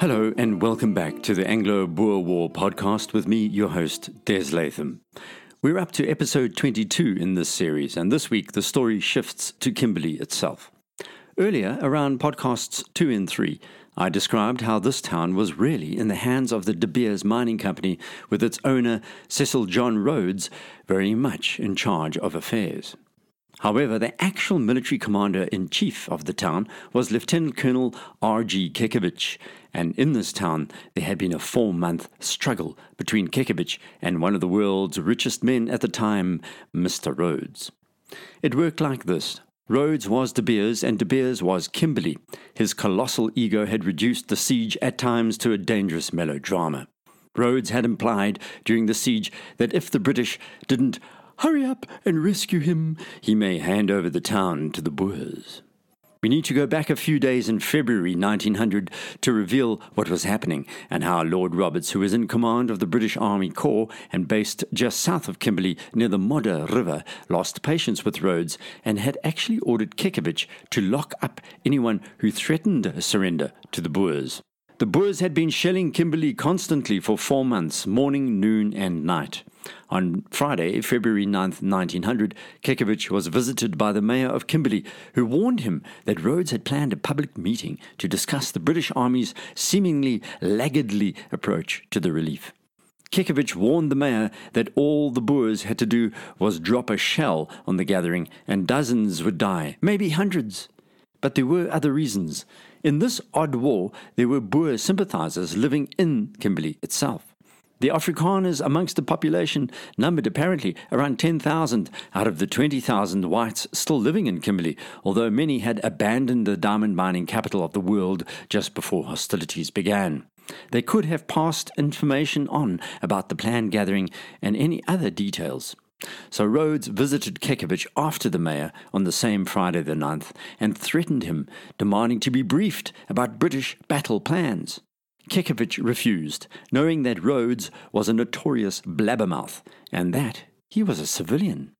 Hello, and welcome back to the Anglo Boer War podcast with me, your host, Des Latham. We're up to episode 22 in this series, and this week the story shifts to Kimberley itself. Earlier, around podcasts 2 and 3, I described how this town was really in the hands of the De Beers Mining Company, with its owner, Cecil John Rhodes, very much in charge of affairs. However, the actual military commander in chief of the town was Lieutenant Colonel R.G. Kekewich, and in this town there had been a four month struggle between Kekewich and one of the world's richest men at the time, Mr. Rhodes. It worked like this. Rhodes was De Beers and De Beers was Kimberley. His colossal ego had reduced the siege at times to a dangerous melodrama. Rhodes had implied during the siege that if the British didn't Hurry up and rescue him. He may hand over the town to the Boers. We need to go back a few days in February 1900 to reveal what was happening and how Lord Roberts, who was in command of the British Army Corps and based just south of Kimberley near the Modder River, lost patience with Rhodes and had actually ordered Kekewich to lock up anyone who threatened a surrender to the Boers. The Boers had been shelling Kimberley constantly for four months, morning, noon, and night. On Friday, February 9th, 1900, Kekewich was visited by the mayor of Kimberley, who warned him that Rhodes had planned a public meeting to discuss the British Army's seemingly laggardly approach to the relief. Kekewich warned the mayor that all the Boers had to do was drop a shell on the gathering and dozens would die, maybe hundreds. But there were other reasons. In this odd war, there were Boer sympathizers living in Kimberley itself. The Afrikaners amongst the population numbered apparently around 10,000 out of the 20,000 whites still living in Kimberley, although many had abandoned the diamond mining capital of the world just before hostilities began. They could have passed information on about the planned gathering and any other details. So Rhodes visited Kekewich after the mayor on the same Friday the 9th and threatened him, demanding to be briefed about British battle plans. Kekewich refused, knowing that Rhodes was a notorious blabbermouth and that he was a civilian.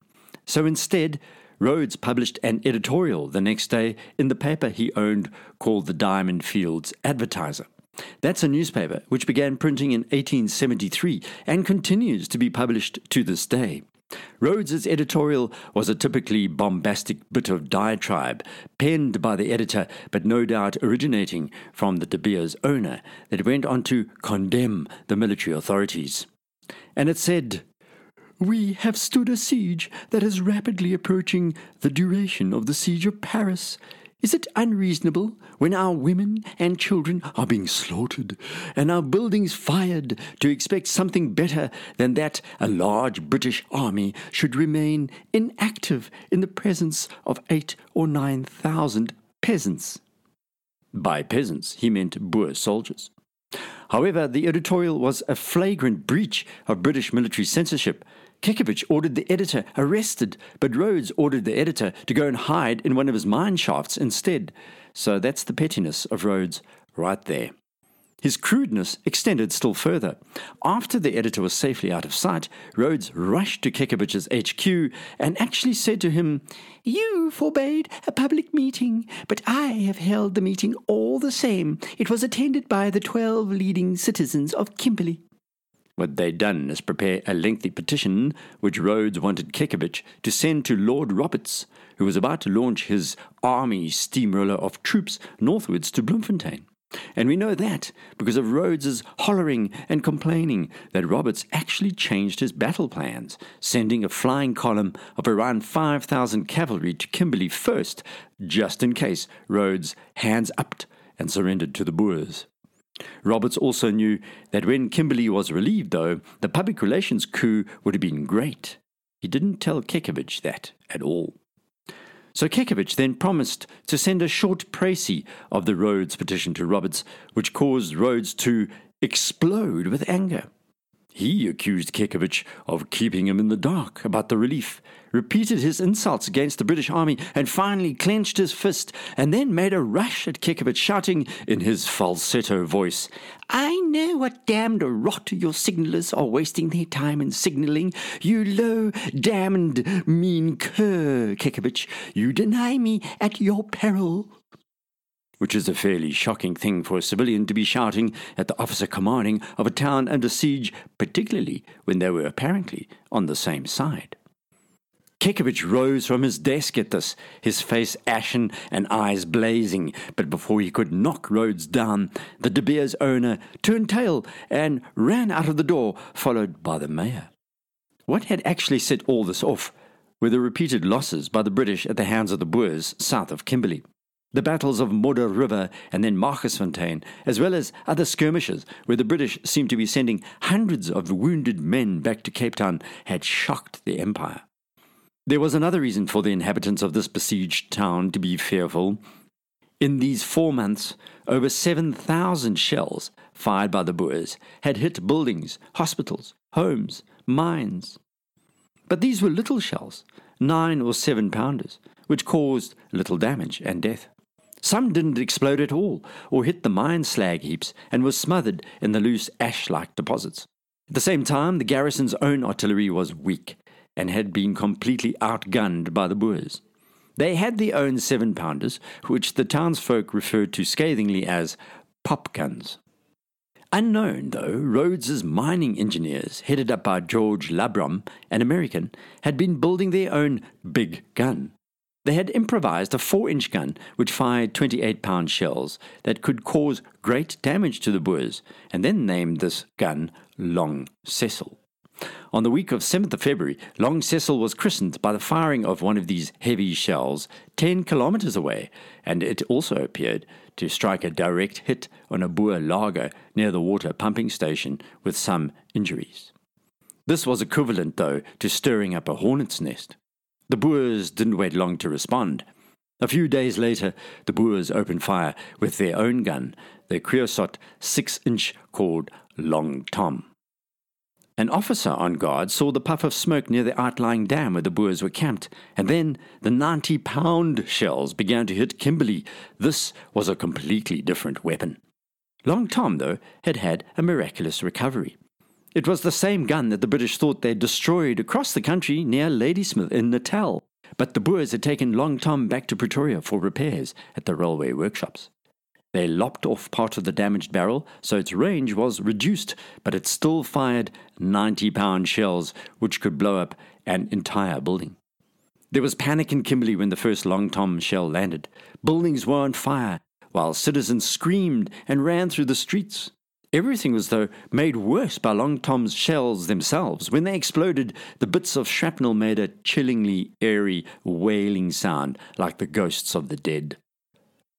So instead, Rhodes published an editorial the next day in the paper he owned called the Diamond Fields Advertiser. That's a newspaper which began printing in 1873 and continues to be published to this day. Rhodes's editorial was a typically bombastic bit of diatribe, penned by the editor, but no doubt originating from the De Beers owner, that went on to condemn the military authorities. And it said, We have stood a siege that is rapidly approaching the duration of the siege of Paris. Is it unreasonable when our women and children are being slaughtered and our buildings fired to expect something better than that a large British army should remain inactive in the presence of eight or nine thousand peasants? By peasants, he meant Boer soldiers. However, the editorial was a flagrant breach of British military censorship Kekewich ordered the editor arrested, but Rhodes ordered the editor to go and hide in one of his mine shafts instead. So that's the pettiness of Rhodes right there. His crudeness extended still further. After the editor was safely out of sight, Rhodes rushed to Kekewich's HQ and actually said to him, You forbade a public meeting, but I have held the meeting all the same. It was attended by the twelve leading citizens of Kimberley. What they'd done is prepare a lengthy petition which Rhodes wanted Kekewich to send to Lord Roberts, who was about to launch his army steamroller of troops northwards to Bloemfontein. And we know that because of Rhodes's hollering and complaining that Roberts actually changed his battle plans, sending a flying column of around 5,000 cavalry to Kimberley first, just in case Rhodes hands upped and surrendered to the Boers. Roberts also knew that when Kimberley was relieved, though, the public relations coup would have been great. He didn't tell Kekewich that at all. So Kekewich then promised to send a short précis of the Rhodes petition to Roberts, which caused Rhodes to explode with anger. He accused Kekewich of keeping him in the dark about the relief, repeated his insults against the British Army, and finally clenched his fist and then made a rush at Kekewich, shouting in his falsetto voice, I know what damned rot your signallers are wasting their time in signalling. You low, damned, mean cur, Kekewich. You deny me at your peril. Which is a fairly shocking thing for a civilian to be shouting at the officer commanding of a town under siege, particularly when they were apparently on the same side. Kekewich rose from his desk at this, his face ashen and eyes blazing. But before he could knock Rhodes down, the De Beers owner turned tail and ran out of the door, followed by the mayor. What had actually set all this off were the repeated losses by the British at the hands of the Boers south of Kimberley. The battles of Modder River and then Magersfontein, as well as other skirmishes where the British seemed to be sending hundreds of wounded men back to Cape Town, had shocked the Empire. There was another reason for the inhabitants of this besieged town to be fearful. In these four months, over 7,000 shells fired by the Boers had hit buildings, hospitals, homes, mines. But these were little shells, nine or seven pounders, which caused little damage and death. Some didn't explode at all, or hit the mine slag heaps and were smothered in the loose ash like deposits. At the same time, the garrison's own artillery was weak, and had been completely outgunned by the Boers. They had their own seven pounders, which the townsfolk referred to scathingly as pop guns. Unknown, though, Rhodes's mining engineers, headed up by George Labram, an American, had been building their own big gun. They had improvised a 4 inch gun which fired 28 pound shells that could cause great damage to the Boers, and then named this gun Long Cecil. On the week of 7th of February, Long Cecil was christened by the firing of one of these heavy shells 10 kilometers away, and it also appeared to strike a direct hit on a Boer laager near the water pumping station with some injuries. This was equivalent, though, to stirring up a hornet's nest. The Boers didn't wait long to respond. A few days later, the Boers opened fire with their own gun, the Creusot 6 inch called Long Tom. An officer on guard saw the puff of smoke near the outlying dam where the Boers were camped, and then the 90 pound shells began to hit Kimberley. This was a completely different weapon. Long Tom, though, had had a miraculous recovery. It was the same gun that the British thought they'd destroyed across the country near Ladysmith in Natal, but the Boers had taken Long Tom back to Pretoria for repairs at the railway workshops. They lopped off part of the damaged barrel, so its range was reduced, but it still fired 90 pound shells, which could blow up an entire building. There was panic in Kimberley when the first Long Tom shell landed. Buildings were on fire, while citizens screamed and ran through the streets. Everything was, though, made worse by Long Tom's shells themselves. When they exploded, the bits of shrapnel made a chillingly eerie, wailing sound like the ghosts of the dead.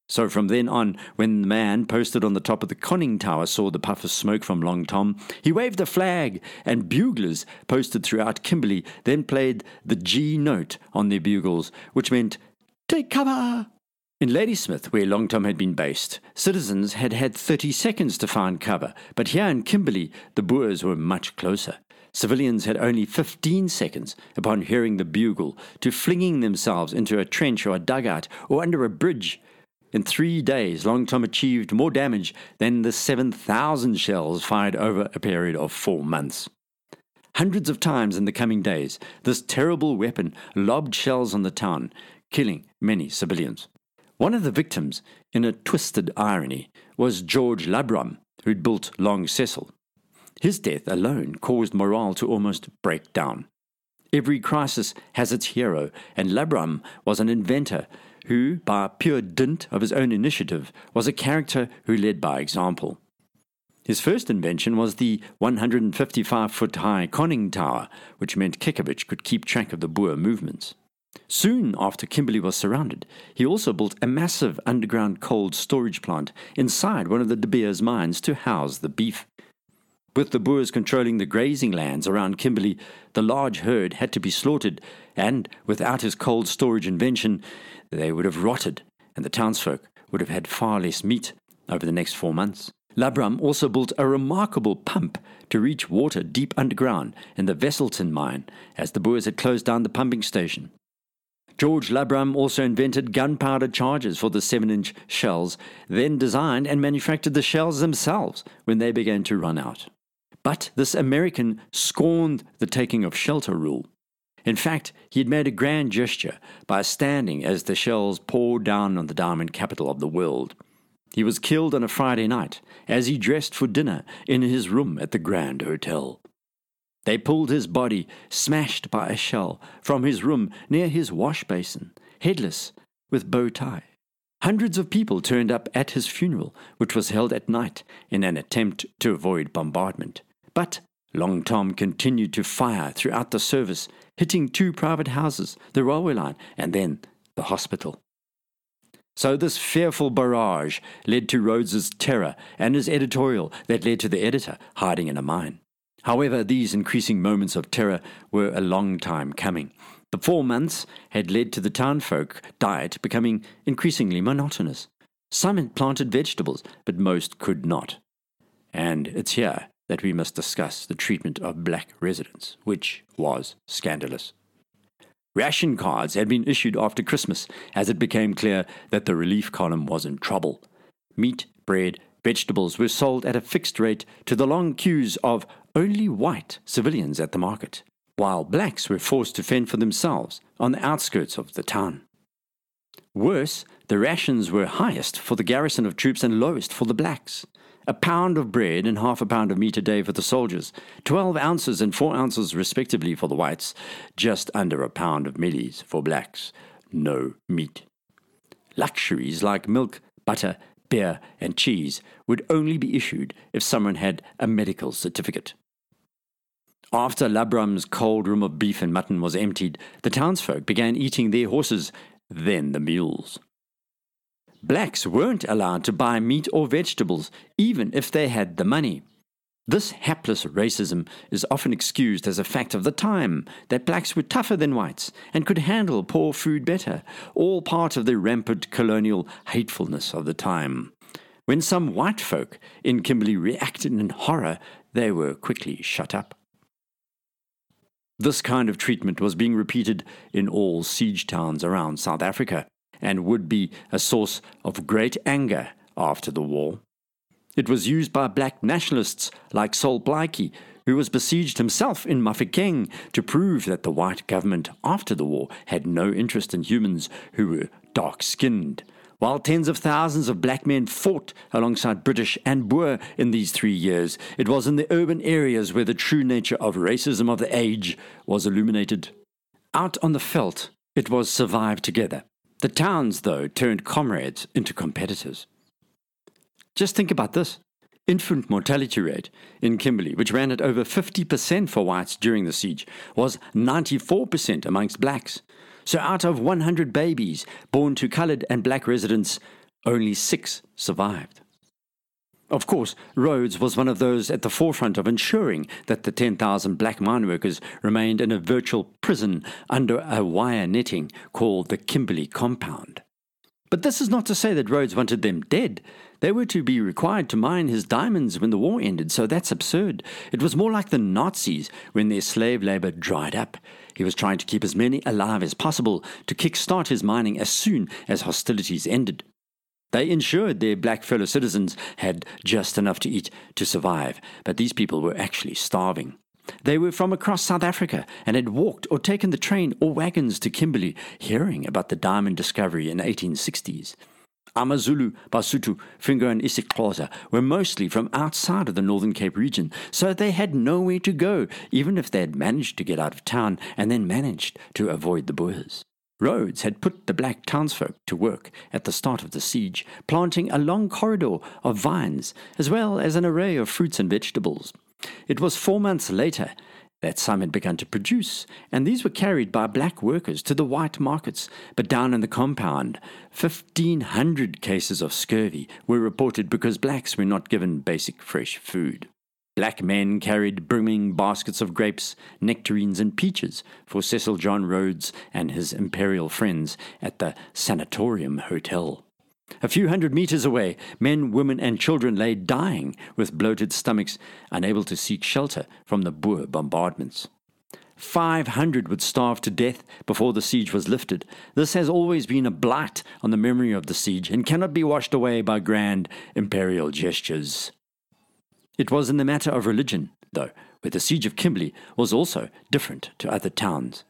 So from then on, when the man posted on the top of the conning tower saw the puff of smoke from Long Tom, he waved a flag, and buglers posted throughout Kimberley then played the G note on their bugles, which meant, Take cover! In Ladysmith, where Long Tom had been based, citizens had had 30 seconds to find cover, but here in Kimberley, the Boers were much closer. Civilians had only 15 seconds upon hearing the bugle to flinging themselves into a trench or a dugout or under a bridge in three days, Long Tom achieved more damage than the 7,000 shells fired over a period of four months. Hundreds of times in the coming days, this terrible weapon lobbed shells on the town, killing many civilians. One of the victims, in a twisted irony, was George Labram, who'd built Long Cecil. His death alone caused morale to almost break down. Every crisis has its hero, and Labram was an inventor who, by pure dint of his own initiative, was a character who led by example. His first invention was the 155 foot high conning tower, which meant Kekewich could keep track of the Boer movements. Soon after Kimberley was surrounded, he also built a massive underground cold storage plant inside one of the De Beers mines to house the beef. With the Boers controlling the grazing lands around Kimberley, the large herd had to be slaughtered, and without his cold storage invention, they would have rotted, and the townsfolk would have had far less meat over the next four months. Labram also built a remarkable pump to reach water deep underground in the Wesselton mine, as the Boers had closed down the pumping station. George Labram also invented gunpowder charges for the 7 inch shells, then designed and manufactured the shells themselves when they began to run out. But this American scorned the taking of shelter rule. In fact, he had made a grand gesture by standing as the shells poured down on the diamond capital of the world. He was killed on a Friday night as he dressed for dinner in his room at the Grand Hotel. They pulled his body, smashed by a shell, from his room near his wash basin, headless, with bow tie. Hundreds of people turned up at his funeral, which was held at night in an attempt to avoid bombardment. But Long Tom continued to fire throughout the service, hitting two private houses, the railway line, and then the hospital. So this fearful barrage led to Rhodes's terror and his editorial that led to the editor hiding in a mine. However, these increasing moments of terror were a long time coming. The four months had led to the townfolk diet becoming increasingly monotonous. Some had planted vegetables, but most could not. And it's here that we must discuss the treatment of black residents, which was scandalous. Ration cards had been issued after Christmas as it became clear that the relief column was in trouble. Meat, bread, vegetables were sold at a fixed rate to the long queues of only white civilians at the market, while blacks were forced to fend for themselves on the outskirts of the town. Worse, the rations were highest for the garrison of troops and lowest for the blacks. A pound of bread and half a pound of meat a day for the soldiers, 12 ounces and 4 ounces respectively for the whites, just under a pound of mealies for blacks. No meat. Luxuries like milk, butter, beer, and cheese would only be issued if someone had a medical certificate. After Labram's cold room of beef and mutton was emptied, the townsfolk began eating their horses, then the mules. Blacks weren't allowed to buy meat or vegetables, even if they had the money. This hapless racism is often excused as a fact of the time that blacks were tougher than whites and could handle poor food better, all part of the rampant colonial hatefulness of the time. When some white folk in Kimberley reacted in horror, they were quickly shut up. This kind of treatment was being repeated in all siege towns around South Africa and would be a source of great anger after the war. It was used by black nationalists like Sol Plaatje, who was besieged himself in Mafeking to prove that the white government after the war had no interest in humans who were dark skinned. While tens of thousands of black men fought alongside British and Boer in these three years, it was in the urban areas where the true nature of racism of the age was illuminated. Out on the veldt, it was survive together. The towns, though, turned comrades into competitors. Just think about this. Infant mortality rate in Kimberley, which ran at over 50% for whites during the siege, was 94% amongst blacks. So out of 100 babies born to coloured and black residents, only six survived. Of course, Rhodes was one of those at the forefront of ensuring that the 10,000 black mine workers remained in a virtual prison under a wire netting called the Kimberley Compound. But this is not to say that Rhodes wanted them dead. They were to be required to mine his diamonds when the war ended, so that's absurd. It was more like the Nazis when their slave labor dried up. He was trying to keep as many alive as possible to kick-start his mining as soon as hostilities ended. They ensured their black fellow citizens had just enough to eat to survive, but these people were actually starving. They were from across South Africa and had walked or taken the train or wagons to Kimberley, hearing about the diamond discovery in the 1860s. Amazulu, Basotho, Fingo, and isiXhosa were mostly from outside of the Northern Cape region, so they had nowhere to go, even if they had managed to get out of town and then managed to avoid the Boers. Rhodes had put the black townsfolk to work at the start of the siege, planting a long corridor of vines as well as an array of fruits and vegetables. It was four months later that some had begun to produce, and these were carried by black workers to the white markets. But down in the compound, 1,500 cases of scurvy were reported because blacks were not given basic fresh food. Black men carried brimming baskets of grapes, nectarines, and peaches for Cecil John Rhodes and his imperial friends at the Sanatorium Hotel. A few hundred meters away, men, women, and children lay dying with bloated stomachs, unable to seek shelter from the Boer bombardments. 500 would starve to death before the siege was lifted. This has always been a blight on the memory of the siege and cannot be washed away by grand imperial gestures. It was in the matter of religion, though, where the siege of Kimberley was also different to other towns.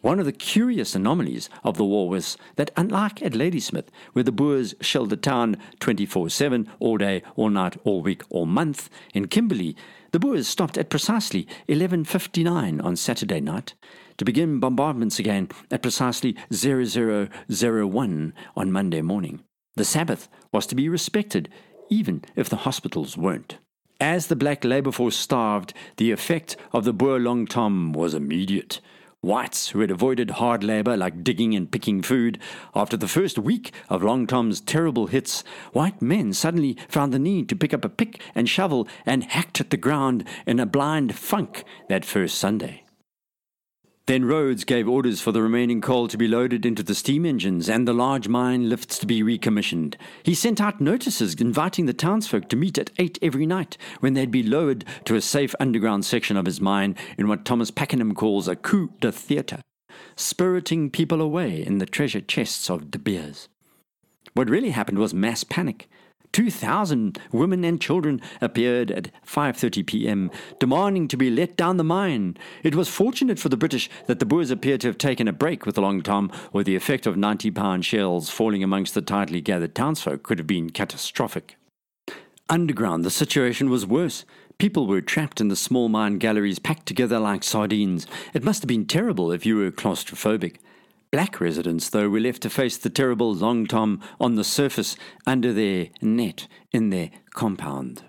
One of the curious anomalies of the war was that, unlike at Ladysmith, where the Boers shelled the town 24 7, all day, all night, all week, all month, in Kimberley, the Boers stopped at precisely 11.59 on Saturday night to begin bombardments again at precisely 0001 on Monday morning. The Sabbath was to be respected, even if the hospitals weren't. As the black labour force starved, the effect of the Boer Long Tom was immediate. Whites who had avoided hard labor like digging and picking food, after the first week of Long Tom's terrible hits, white men suddenly found the need to pick up a pick and shovel and hacked at the ground in a blind funk that first Sunday. Then Rhodes gave orders for the remaining coal to be loaded into the steam engines and the large mine lifts to be recommissioned. He sent out notices inviting the townsfolk to meet at eight every night when they'd be lowered to a safe underground section of his mine in what Thomas Pakenham calls a coup de theatre, spiriting people away in the treasure chests of De Beers. What really happened was mass panic. 2,000 women and children appeared at 5:30 p.m. demanding to be let down the mine. It was fortunate for the British that the Boers appeared to have taken a break with the Long Tom, or the effect of 90-pound shells falling amongst the tightly gathered townsfolk could have been catastrophic. Underground, the situation was worse. People were trapped in the small mine galleries, packed together like sardines. It must have been terrible if you were claustrophobic. Black residents, though, were left to face the terrible Long Tom on the surface under their net in their compound.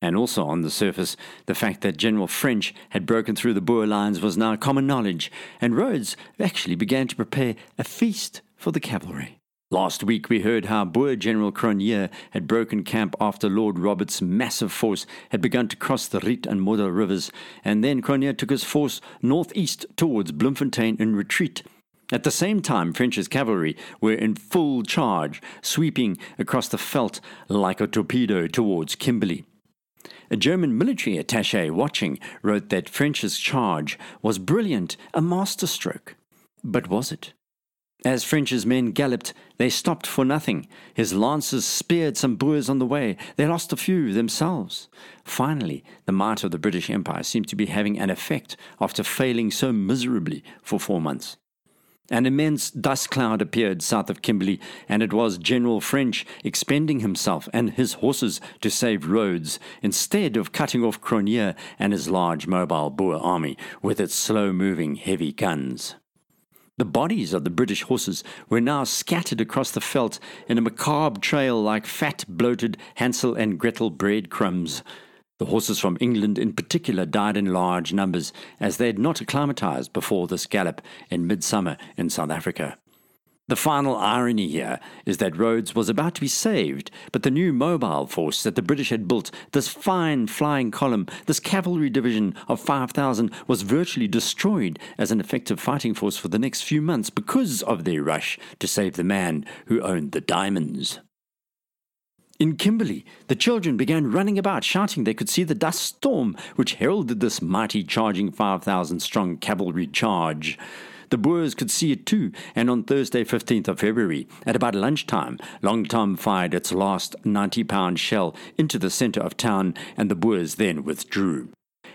And also on the surface, the fact that General French had broken through the Boer lines was now common knowledge, and Rhodes actually began to prepare a feast for the cavalry. Last week we heard how Boer General Cronje had broken camp after Lord Roberts' massive force had begun to cross the Riet and Modder rivers, and then Cronje took his force northeast towards Bloemfontein in retreat at the same time, French's cavalry were in full charge, sweeping across the veldt like a torpedo towards Kimberley. A German military attaché watching wrote that French's charge was brilliant, a masterstroke. But was it? As French's men galloped, they stopped for nothing. His lancers speared some Boers on the way. They lost a few themselves. Finally, the might of the British Empire seemed to be having an effect after failing so miserably for four months. An immense dust cloud appeared south of Kimberley, and it was General French expending himself and his horses to save Rhodes, instead of cutting off Cronje and his large mobile Boer army with its slow moving heavy guns. The bodies of the British horses were now scattered across the veldt in a macabre trail like fat, bloated Hansel and Gretel breadcrumbs. The horses from England in particular died in large numbers, as they had not acclimatized before this gallop in midsummer in South Africa. The final irony here is that Rhodes was about to be saved, but the new mobile force that the British had built, this fine flying column, this cavalry division of 5,000, was virtually destroyed as an effective fighting force for the next few months because of their rush to save the man who owned the diamonds. In Kimberley, the children began running about, shouting they could see the dust storm which heralded this mighty charging 5,000 strong cavalry charge. The Boers could see it too, and on Thursday, 15th of February, at about lunchtime, Long Tom fired its last 90 pound shell into the centre of town, and the Boers then withdrew.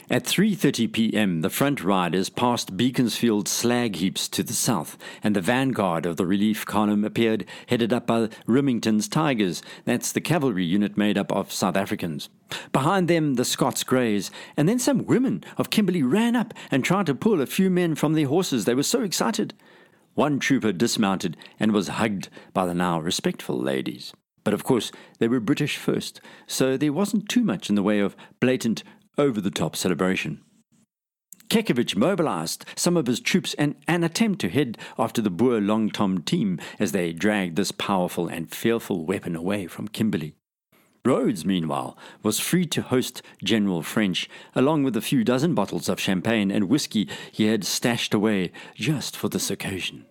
At 3:30 p.m., the front riders passed Beaconsfield slag heaps to the south, and the vanguard of the relief column appeared, headed up by Rimington's Tigers. That's the cavalry unit made up of South Africans. Behind them, the Scots Greys, and then some women of Kimberley ran up and tried to pull a few men from their horses. They were so excited. One trooper dismounted and was hugged by the now respectful ladies. But of course, they were British first, so there wasn't too much in the way of blatant over the top celebration. Kekewich mobilized some of his troops in an attempt to head after the Boer Long Tom team as they dragged this powerful and fearful weapon away from Kimberley. Rhodes, meanwhile, was free to host General French, along with a few dozen bottles of champagne and whisky he had stashed away just for this occasion.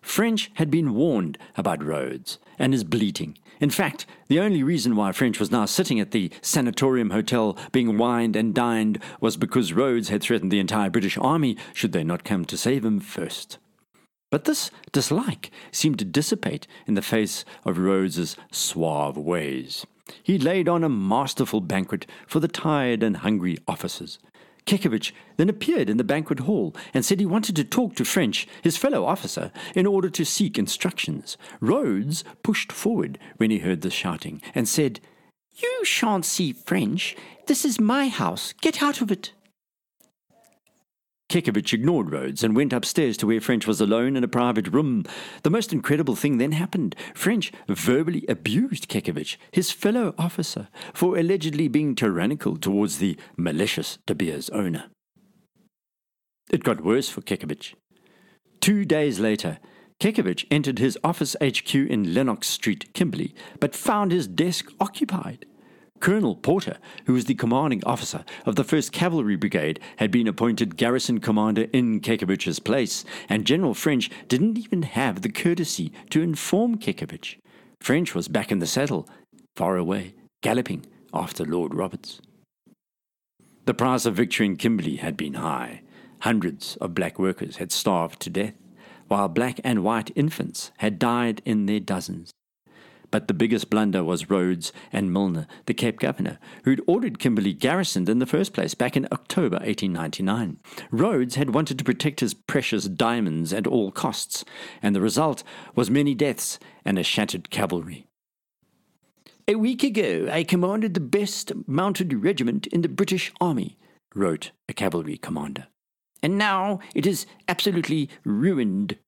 French had been warned about Rhodes and his bleating. In fact, the only reason why French was now sitting at the sanatorium hotel being wined and dined was because Rhodes had threatened the entire British army should they not come to save him first. But this dislike seemed to dissipate in the face of Rhodes's suave ways. He laid on a masterful banquet for the tired and hungry officers. Kekewich then appeared in the banquet hall and said he wanted to talk to French, his fellow officer, in order to seek instructions. Rhodes pushed forward when he heard the shouting and said, You shan't see French. This is my house. Get out of it. Kekewich ignored Rhodes and went upstairs to where French was alone in a private room. The most incredible thing then happened. French verbally abused Kekewich, his fellow officer, for allegedly being tyrannical towards the malicious De Beers owner. It got worse for Kekewich. Two days later, Kekewich entered his office HQ in Lenox Street, Kimberley, but found his desk occupied. Colonel Porter, who was the commanding officer of the 1st Cavalry Brigade, had been appointed garrison commander in Kekewich's place, and General French didn't even have the courtesy to inform Kekewich. French was back in the saddle, far away, galloping after Lord Roberts. The price of victory in Kimberley had been high. Hundreds of black workers had starved to death, while black and white infants had died in their dozens. But the biggest blunder was Rhodes and Milner, the Cape Governor, who'd ordered Kimberley garrisoned in the first place back in October 1899. Rhodes had wanted to protect his precious diamonds at all costs, and the result was many deaths and a shattered cavalry. A week ago, I commanded the best mounted regiment in the British Army, wrote a cavalry commander. And now it is absolutely ruined.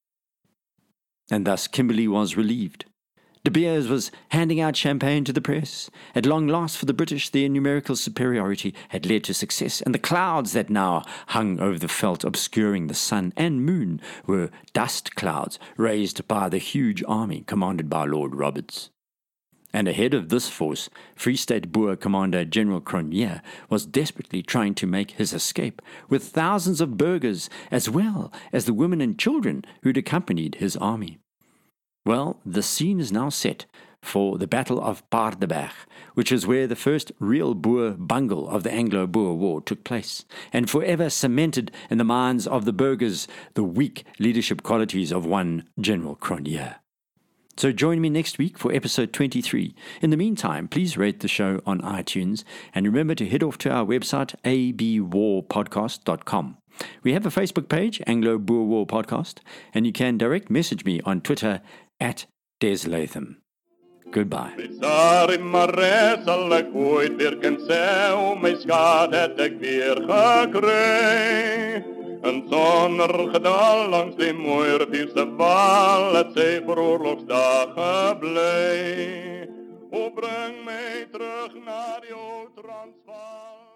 And thus Kimberley was relieved. De Beers was handing out champagne to the press. At long last for the British, their numerical superiority had led to success, and the clouds that now hung over the veldt, obscuring the sun and moon, were dust clouds raised by the huge army commanded by Lord Roberts. And ahead of this force, Free State Boer Commander General Cronje was desperately trying to make his escape, with thousands of burghers as well as the women and children who'd accompanied his army. Well, the scene is now set for the Battle of Paardeberg, which is where the first real Boer bungle of the Anglo Boer War took place, and forever cemented in the minds of the burghers the weak leadership qualities of one General Cronje. So join me next week for episode 23. In the meantime, please rate the show on iTunes and remember to head off to our website, abwarpodcast.com. We have a Facebook page, Anglo Boer War Podcast, and you can direct message me on Twitter at Des Latham. Goodbye. Een zonnergedal langs de moerbierse wal, het zij voor oorlogsdagen blij. O breng mij terug naar jouw Transvaal.